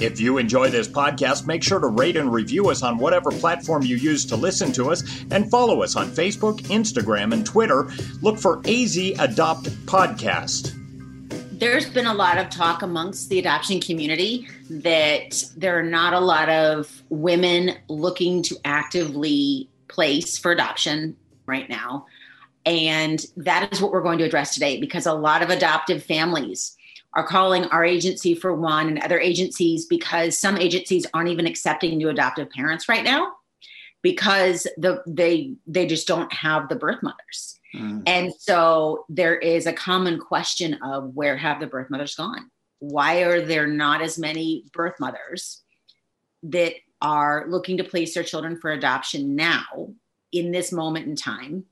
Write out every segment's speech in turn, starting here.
If you enjoy this podcast, make sure to rate and review us on whatever platform you use to listen to us and follow us on Facebook, Instagram, and Twitter. Look for AZ Adopt Podcast. There's been a lot of talk amongst the adoption community that there are not a lot of women looking to actively place for adoption right now. And that is what we're going to address today because a lot of adoptive families are calling our agency for one and other agencies because some agencies aren't even accepting new adoptive parents right now because the they they just don't have the birth mothers. Mm. And so there is a common question of where have the birth mothers gone? Why are there not as many birth mothers that are looking to place their children for adoption now in this moment in time?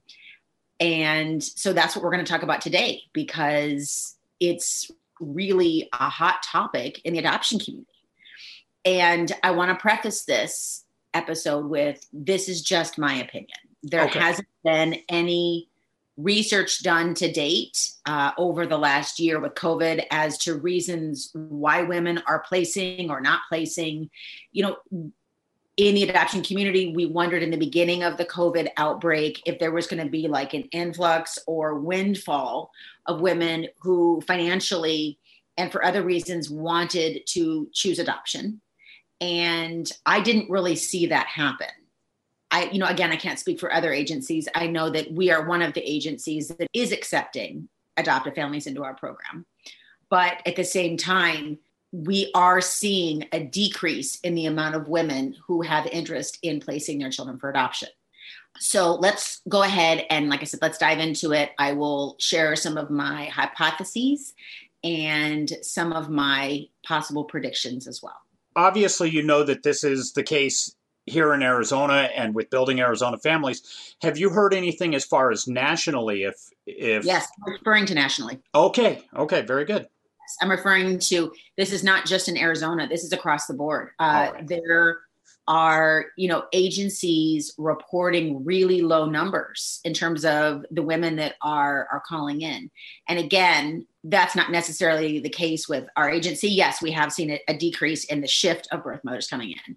And so that's what we're going to talk about today because it's really a hot topic in the adoption community. And I want to preface this episode with this is just my opinion. There okay. hasn't been any research done to date uh, over the last year with COVID as to reasons why women are placing or not placing. You know, in the adoption community, we wondered in the beginning of the COVID outbreak if there was going to be like an influx or windfall of women who financially and for other reasons wanted to choose adoption. And I didn't really see that happen. I, you know, again, I can't speak for other agencies. I know that we are one of the agencies that is accepting adoptive families into our program. But at the same time, we are seeing a decrease in the amount of women who have interest in placing their children for adoption. So let's go ahead and, like I said, let's dive into it. I will share some of my hypotheses and some of my possible predictions as well. Obviously, you know that this is the case here in Arizona and with building Arizona families. Have you heard anything as far as nationally? If if yes, referring to nationally. Okay, okay, very good. I'm referring to this is not just in Arizona. This is across the board. Uh. There are you know agencies reporting really low numbers in terms of the women that are are calling in and again that's not necessarily the case with our agency yes we have seen a, a decrease in the shift of birth mothers coming in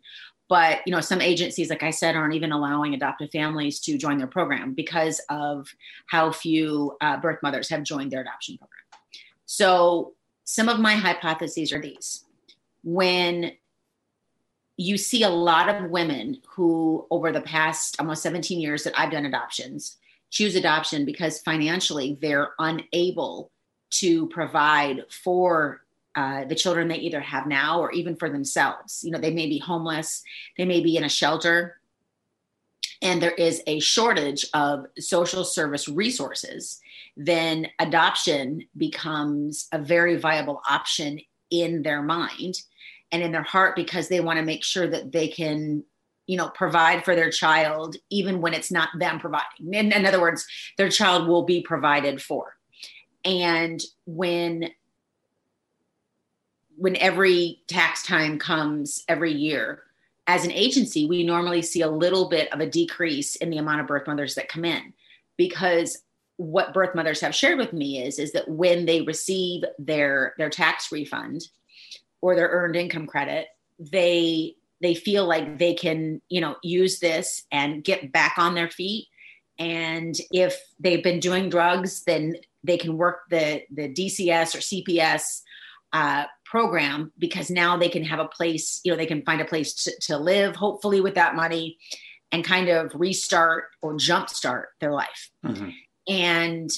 but you know some agencies like i said aren't even allowing adoptive families to join their program because of how few uh, birth mothers have joined their adoption program so some of my hypotheses are these when you see a lot of women who, over the past almost 17 years that I've done adoptions, choose adoption because financially they're unable to provide for uh, the children they either have now or even for themselves. You know, they may be homeless, they may be in a shelter, and there is a shortage of social service resources then adoption becomes a very viable option in their mind and in their heart because they want to make sure that they can you know provide for their child even when it's not them providing. In, in other words their child will be provided for. And when when every tax time comes every year as an agency we normally see a little bit of a decrease in the amount of birth mothers that come in because what birth mothers have shared with me is is that when they receive their their tax refund or their earned income credit they they feel like they can you know use this and get back on their feet and if they've been doing drugs then they can work the the dcs or cps uh, program because now they can have a place you know they can find a place to, to live hopefully with that money and kind of restart or jumpstart their life mm-hmm. And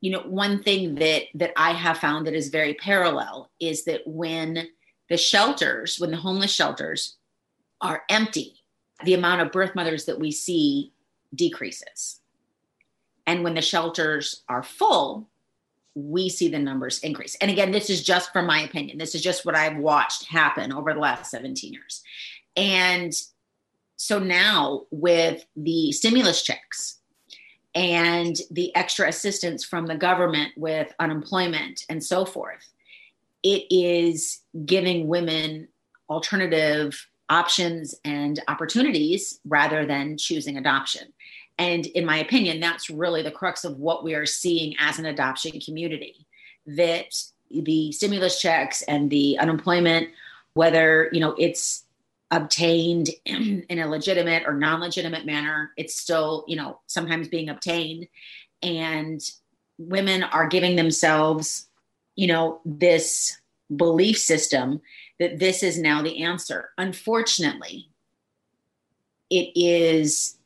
you know one thing that that i have found that is very parallel is that when the shelters when the homeless shelters are empty the amount of birth mothers that we see decreases. And when the shelters are full we see the numbers increase. And again this is just from my opinion. This is just what i've watched happen over the last 17 years. And so now with the stimulus checks and the extra assistance from the government with unemployment and so forth, it is giving women alternative options and opportunities rather than choosing adoption. And in my opinion, that's really the crux of what we are seeing as an adoption community that the stimulus checks and the unemployment, whether, you know, it's obtained in, a legitimate or non-legitimate manner it's still you know sometimes being obtained. And women are giving themselves you know this belief system that this is now the answer. Unfortunately it is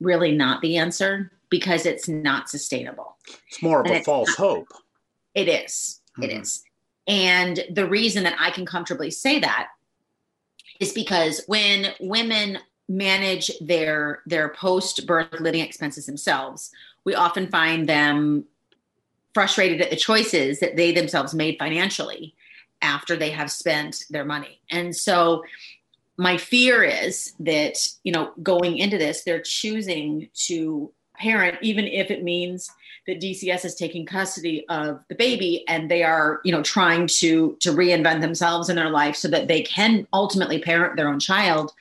really not the answer because it's not sustainable. It's more of and a false not, hope. It is, mm-hmm. it is. And the reason that i can comfortably say that is because when women manage their their post birth living expenses themselves we often find them frustrated at the choices that they themselves made financially after they have spent their money. And so my fear is that you know going into this they're choosing to parent even if it means that DCS is taking custody of the baby and they are, you know, trying to to reinvent themselves in their life so that they can ultimately parent their own child.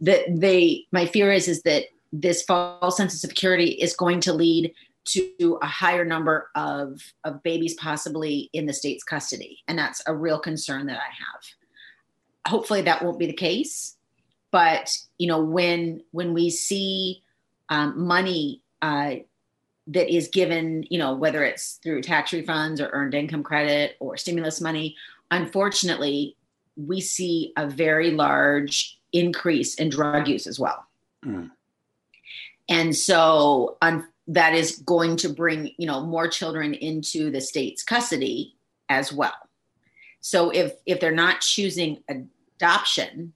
That they, my fear is, is that this false sense of security is going to lead to a higher number of of babies possibly in the state's custody, and that's a real concern that I have. Hopefully, that won't be the case, but you know, when when we see um, money uh, that is given, you know, whether it's through tax refunds or earned income credit or stimulus money, unfortunately, we see a very large increase in drug use as well. Mm. And so um, that is going to bring, you know, more children into the state's custody as well. So if if they're not choosing adoption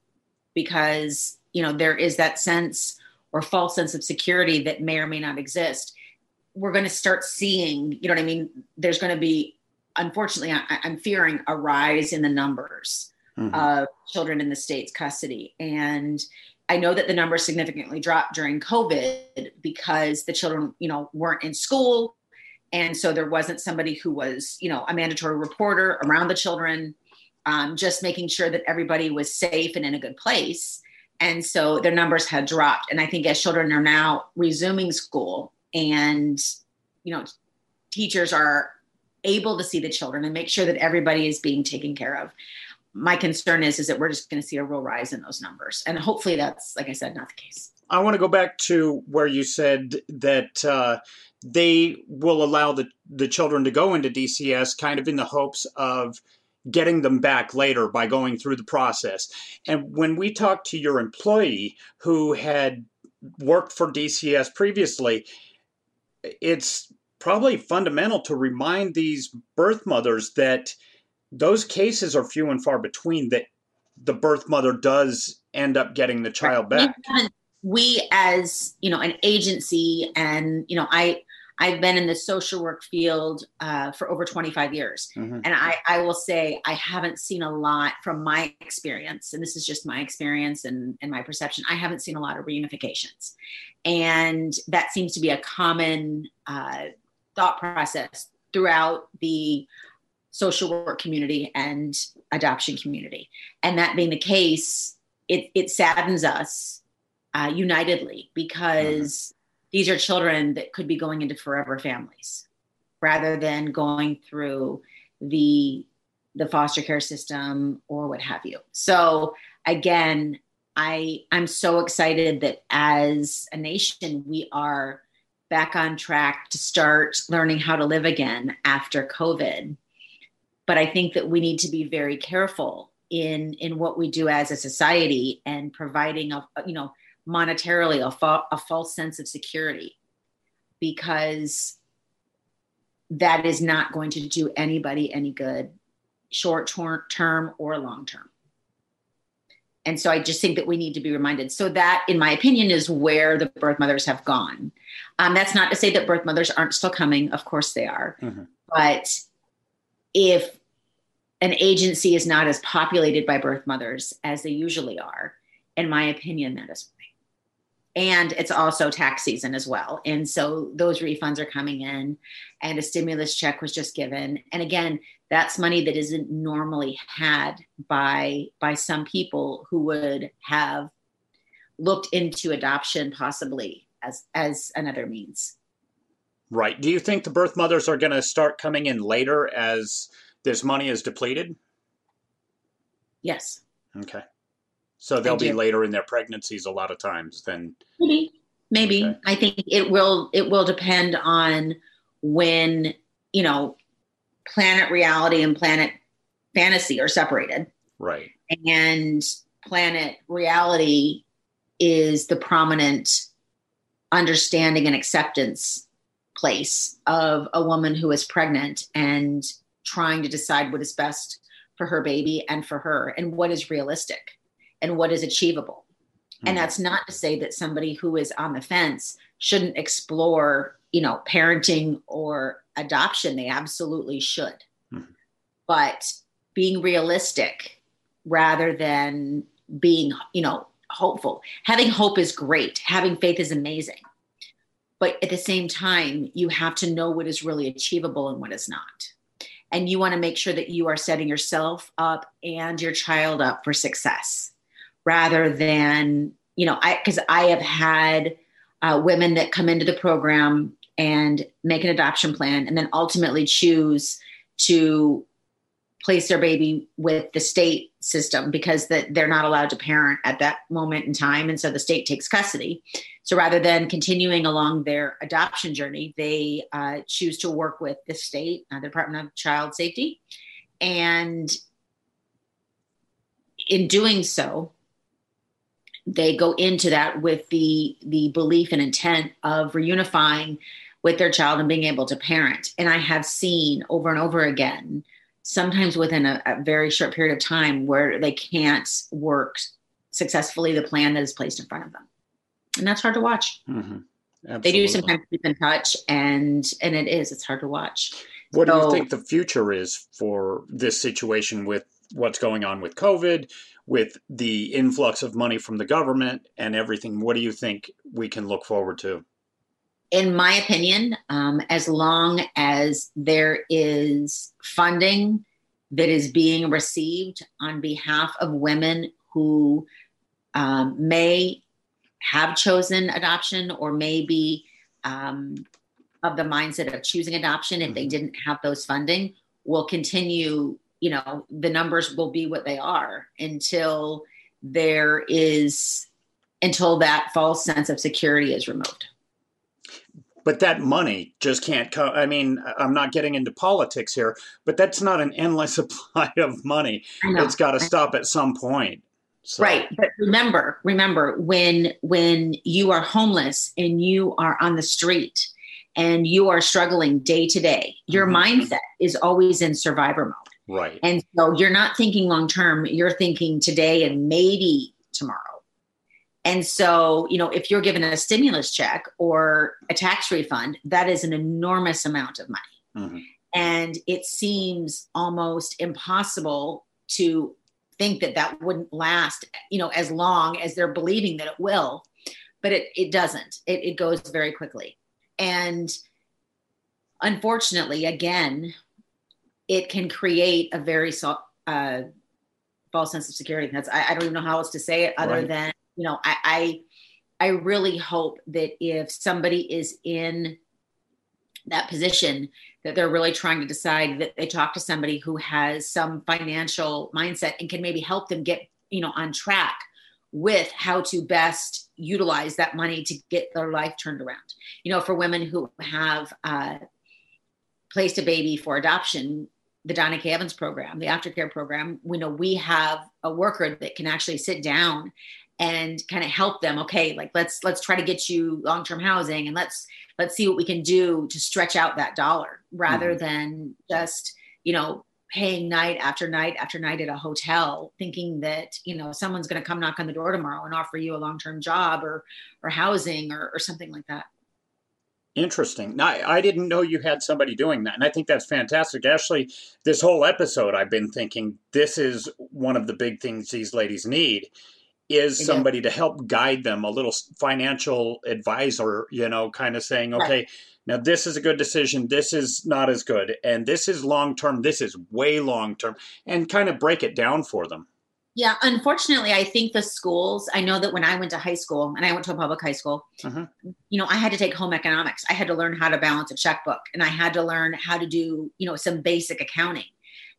because, you know, there is that sense or false sense of security that may or may not exist, we're going to start seeing, you know what I mean? There's going to be, unfortunately, I, am fearing a rise in the numbers mm-hmm. of children in the state's custody. And I know that the numbers significantly dropped during COVID because the children, you know, weren't in school. And so there wasn't somebody who was, you know, a mandatory reporter around the children, um, just making sure that everybody was safe and in a good place. And so their numbers had dropped. And I think as children are now resuming school, and you know teachers are able to see the children and make sure that everybody is being taken care of. My concern is is that we're just going to see a real rise in those numbers. And hopefully that's like i said not the case. I want to go back to where you said that uh, they will allow the, the children to go into dcs kind of in the hopes of getting them back later by going through the process. And when we talked to your employee who had worked for dcs previously it's probably fundamental to remind these birth mothers that those cases are few and far between that the birth mother does end up getting the child back. We as you know an agency and you know i I've been in the social work field uh, for over 25 years. Mm-hmm. And I, I will say I haven't seen a lot from my experience, and this is just my experience and, and my perception. I haven't seen a lot of reunifications. And that seems to be a common uh, thought process throughout the social work community and adoption community. And that being the case, it, it saddens us uh, unitedly because mm-hmm. These are children that could be going into forever families rather than going through the the foster care system or what have you. So again, I I'm so excited that as a nation we are back on track to start learning how to live again after COVID. But I think that we need to be very careful in in what we do as a society and providing a you know monetarily a, fa- a false sense of security because that is not going to do anybody any good short term or long term and so I just think that we need to be reminded. So that, in my opinion, is where the birth mothers have gone. Um, that's not to say that birth mothers aren't still coming. Of course they are. Mm-hmm. But if an agency is not as populated by birth mothers as they usually are, in my opinion, that is and it's also tax season as well. And so those refunds are coming in and a stimulus check was just given. And again that's money that isn't normally had by by some people who would have looked into adoption possibly as as another means. Right. Do you think the birth mothers are going to start coming in later as this money is depleted? Yes. Okay so they'll be later in their pregnancies a lot of times than maybe. Maybe. Okay. I think it will it will depend on when, you know, planet reality and planet fantasy are separated. Right. And planet reality is the prominent understanding and acceptance place of a woman who is pregnant and trying to decide what is best for her baby and for her and what is realistic and what is achievable. Mm-hmm. And that's not to say that somebody who is on the fence shouldn't explore, you know, parenting or adoption. They absolutely should. Mm-hmm. But being realistic rather than being, you know, hopeful. Having hope is great. Having faith is amazing. But at the same time, you have to know what is really achievable and what is not. And you want to make sure that you are setting yourself up and your child up for success rather than you know i because i have had uh, women that come into the program and make an adoption plan and then ultimately choose to place their baby with the state system because that they're not allowed to parent at that moment in time. And so the state takes custody. So rather than continuing along their adoption journey they uh, choose to work with the state uh, the department of child safety. And in doing so they go into that with the the belief and intent of reunifying with their child and being able to parent. And i have seen over and over again sometimes within a, a very short period of time where they can't work successfully the plan that is placed in front of them. And that's hard to watch. Mm-hmm. they do sometimes keep in touch and and it is it's hard to watch. What so, do you think the future is for this situation with what's going on with covid with the influx of money from the government and everything, what do you think we can look forward to? In my opinion, um, as long as there is funding that is being received on behalf of women who um, may have chosen adoption or maybe um, of the mindset of choosing adoption if mm-hmm. they didn't have those funding will continue you know the numbers will be what they are until there is until that false sense of security is removed. But that money just can't come i mean i'm not getting into politics here but that's not an endless supply of money. It's got to stop at some point so. right but remember remember when when you are homeless and you are on the street and you are struggling day to day your mm-hmm. mindset is always in survivor mode Right. And so you're not thinking long term, you're thinking today and maybe tomorrow. And so, you know, if you're given a stimulus check or a tax refund, that is an enormous amount of money. Mm-hmm. And it seems almost impossible to think that that wouldn't last, you know, as long as they're believing that it will. But it, it doesn't, it, it goes very quickly. And unfortunately, again, it can create a very uh, false sense of security. That's I, I, don't even know how else to say it other right. than you know I, I I really hope that if somebody is in that position that they're really trying to decide that they talk to somebody who has some financial mindset and can maybe help them get you know on track with how to best utilize that money to get their life turned around you know for women who have uh, placed a baby for adoption the Donna K. Evans program, the aftercare program, we know we have a worker that can actually sit down and kind of help them. Okay, like let's let's try to get you long-term housing and let's let's see what we can do to stretch out that dollar rather mm-hmm. than just, you know, paying night after night after night at a hotel thinking that you know someone's going to come knock on the door tomorrow and offer you a long-term job or or housing or, or something like that Interesting. Now, I didn't know you had somebody doing that. And I think that's fantastic. Actually, this whole episode, I've been thinking this is one of the big things these ladies need is somebody to help guide them, a little financial advisor, you know, kind of saying, okay, right. now this is a good decision. This is not as good. And this is long term. This is way long term. And kind of break it down for them. Yeah, unfortunately, I think the schools, I know that when I went to high school and I went to a public high school, uh-huh. you know, I had to take home economics. I had to learn how to balance a checkbook and I had to learn how to do, you know, some basic accounting.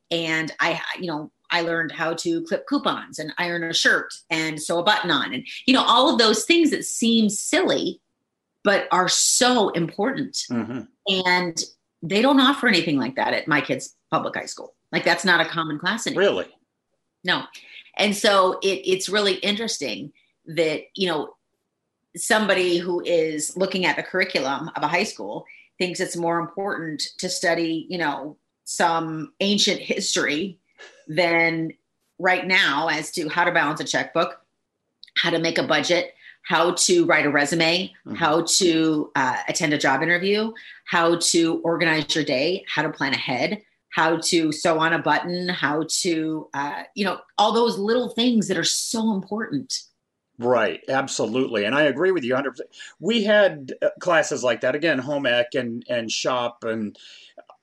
And I, you know, I learned how to clip coupons and iron a shirt and sew a button on and, you know, all of those things that seem silly, but are so important. Mm-hmm. And they don't offer anything like that at my kids' public high school. Like that's not a common class anymore. Really? No. And so it, it's really interesting that, you know, somebody who is looking at the curriculum of a high school thinks it's more important to study, you know, some ancient history than right now as to how to balance a checkbook, how to make a budget, how to write a resume, mm-hmm. how to uh, attend a job interview, how to organize your day, how to plan ahead, how to sew on a button, how to, uh, you know, all those little things that are so important. Right, absolutely, and I agree with you 100. percent We had uh, classes like that again, home ec and and shop, and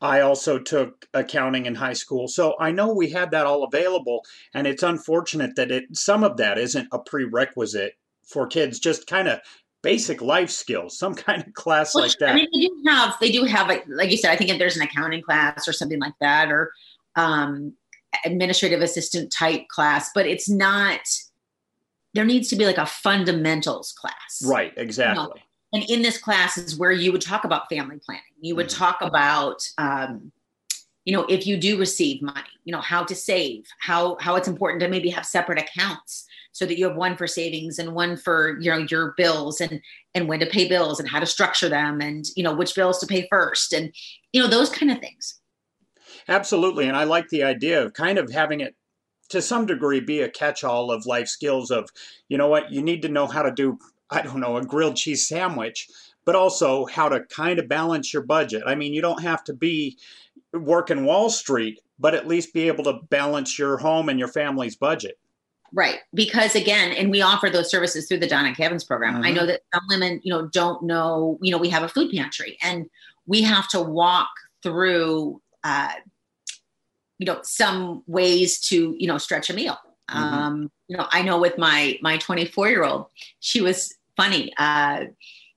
I also took accounting in high school, so I know we had that all available. And it's unfortunate that it some of that isn't a prerequisite for kids. Just kind of basic life skills, some kind of class like that. I mean, they do have, they do have, like, like you said, I think if there's an accounting class or something like that, or um, administrative assistant type class, but it's not, there needs to be like a fundamentals class. Right, exactly. You know? And in this class is where you would talk about family planning. You would mm-hmm. talk about, um, you know, if you do receive money, you know, how to save, how how it's important to maybe have separate accounts so that you have one for savings and one for you know your bills and and when to pay bills and how to structure them and you know which bills to pay first and you know those kind of things. Absolutely. And i like the idea of kind of having it to some degree be a catch-all of life skills of you know what you need to know how to do i don't know a grilled cheese sandwich but also how to kind of balance your budget. I mean you don't have to be working wall street but at least be able to balance your home and your family's budget Right. Because again, and we offer those services through the Donna. Evans program. Mm-hmm. I know that some women, you know, don't know, you know, we have a food pantry and we have to walk through, uh, you know, some ways to, you know, stretch a meal. Mm-hmm. Um, you know, I know with my, my 24 year old, she was funny, uh,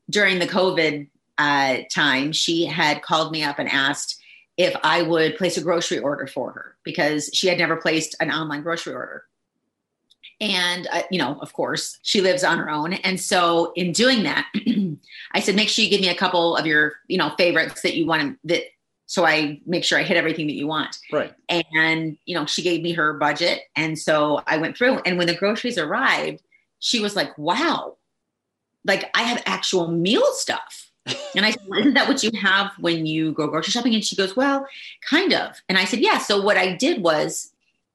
during the COVID, uh, time, she had called me up and asked if I would place a grocery order for her because she had never placed an online grocery order and uh, you know of course she lives on her own and so in doing that i said make sure you give me a couple of your you know favorites that you want to that so i make sure i hit everything that you want right and you know she gave me her budget and so i went through and when the groceries arrived she was like wow like i have actual meal stuff and I said, well, Isn't that what you have when you go grocery shopping? And she goes, Well, kind of. And I said, Yeah. So what I did was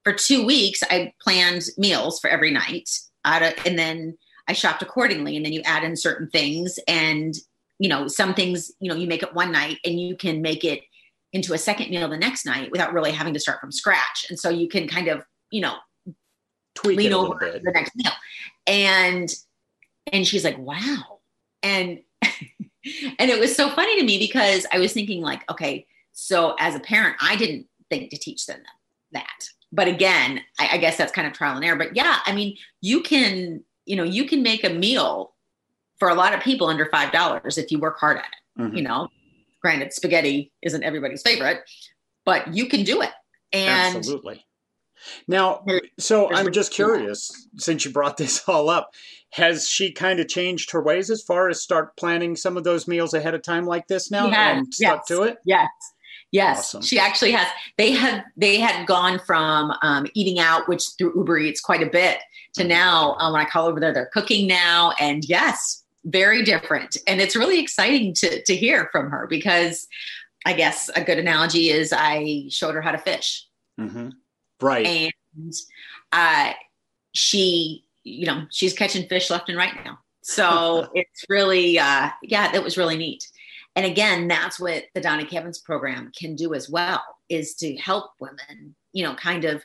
for two weeks, I planned meals for every night. Of, and then I shopped accordingly. And then you add in certain things and, you know, some things, you know, you make it one night and you can make it into a second meal the next night without really having to start from scratch. And so you can kind of, you know, tweak lean over bit. the next meal. And and she's like, wow. And and it was so funny to me because I was thinking, like, okay, so as a parent, I didn't think to teach them that. But again, I, I guess that's kind of trial and error. But yeah, I mean, you can, you know, you can make a meal for a lot of people under five dollars if you work hard at it. Mm-hmm. You know, granted, spaghetti isn't everybody's favorite, but you can do it. And absolutely. Now, so I'm just curious, since you brought this all up, has she kind of changed her ways as far as start planning some of those meals ahead of time like this now and stuck yes. to it? Yes. Yes, awesome. she actually has. They have they had gone from um, eating out, which through Uber Eats quite a bit, to mm-hmm. now um, when I call over there, they're cooking now, and yes, very different. And it's really exciting to to hear from her because I guess a good analogy is I showed her how to fish. Mm-hmm. Right. And uh, she, you know, she's catching fish left and right now. So it's really, uh, yeah, that was really neat. And again, that's what the Donna K. Evans program can do as well, is to help women, you know, kind of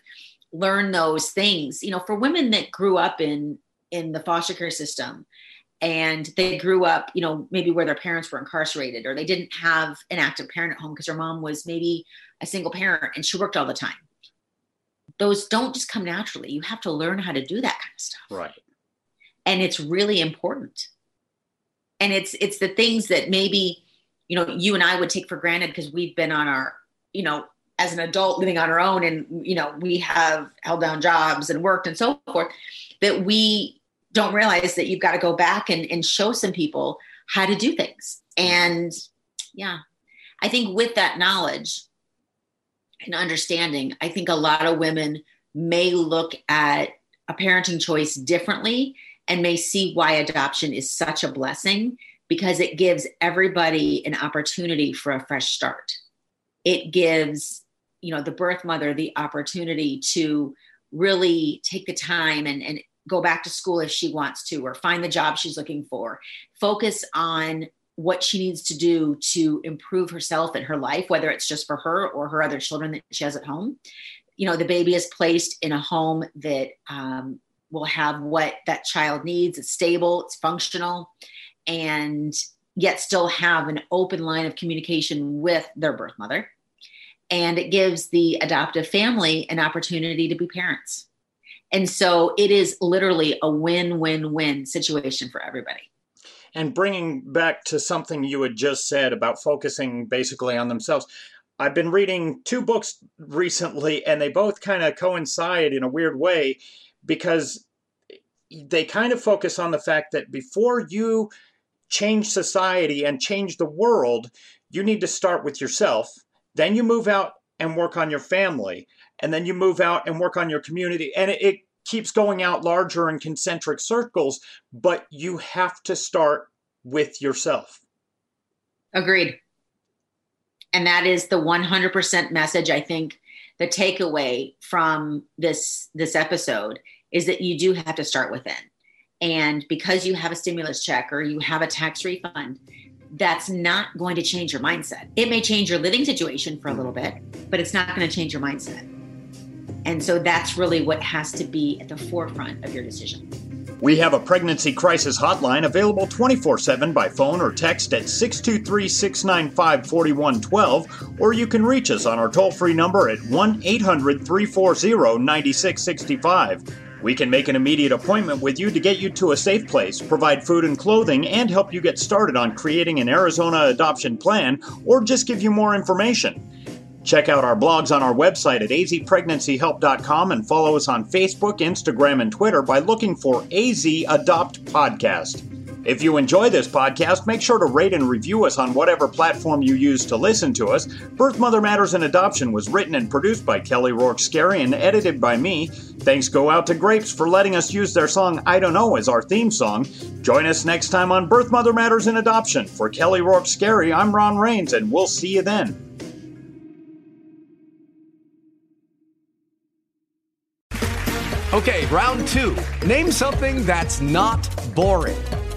learn those things. You know, for women that grew up in in the foster care system and they grew up, you know, maybe where their parents were incarcerated or they didn't have an active parent at home because their mom was maybe a single parent and she worked all the time those don't just come naturally. You have to learn how to do that kind of stuff. Right. And it's really important. And it's it's the things that maybe, you know, you and I would take for granted because we've been on our, you know, as an adult living on our own and you know, we have held down jobs and worked and so forth, that we don't realize that you've got to go back and, and show some people how to do things. And yeah, I think with that knowledge, and understanding, I think a lot of women may look at a parenting choice differently and may see why adoption is such a blessing because it gives everybody an opportunity for a fresh start. It gives, you know, the birth mother the opportunity to really take the time and, and go back to school if she wants to, or find the job she's looking for. Focus on what she needs to do to improve herself and her life, whether it's just for her or her other children that she has at home. You know, the baby is placed in a home that um, will have what that child needs. It's stable, it's functional, and yet still have an open line of communication with their birth mother. And it gives the adoptive family an opportunity to be parents. And so it is literally a win win win situation for everybody and bringing back to something you had just said about focusing basically on themselves. I've been reading two books recently, and they both kind of coincide in a weird way because they kind of focus on the fact that before you change society and change the world, you need to start with yourself. Then you move out and work on your family. And then you move out and work on your community. And it, it keeps going out larger in concentric circles, but you have to start with yourself. Agreed. And that is the 100% message I think the takeaway from this this episode is that you do have to start within. And because you have a stimulus check or you have a tax refund, that's not going to change your mindset. It may change your living situation for a little bit, but it's not going to change your mindset. And so that's really what has to be at the forefront of your decision. We have a pregnancy crisis hotline available 24 7 by phone or text at 623 695 4112, or you can reach us on our toll free number at 1 800 340 9665. We can make an immediate appointment with you to get you to a safe place, provide food and clothing, and help you get started on creating an Arizona adoption plan, or just give you more information. Check out our blogs on our website at azpregnancyhelp.com and follow us on Facebook, Instagram, and Twitter by looking for AZ Adopt Podcast. If you enjoy this podcast, make sure to rate and review us on whatever platform you use to listen to us. Birth Mother Matters and Adoption was written and produced by Kelly Rourke Scary and edited by me. Thanks go out to Grapes for letting us use their song I Don't Know as our theme song. Join us next time on Birth Mother Matters and Adoption. For Kelly Rourke Scary, I'm Ron Rains, and we'll see you then. Okay, round two. Name something that's not boring.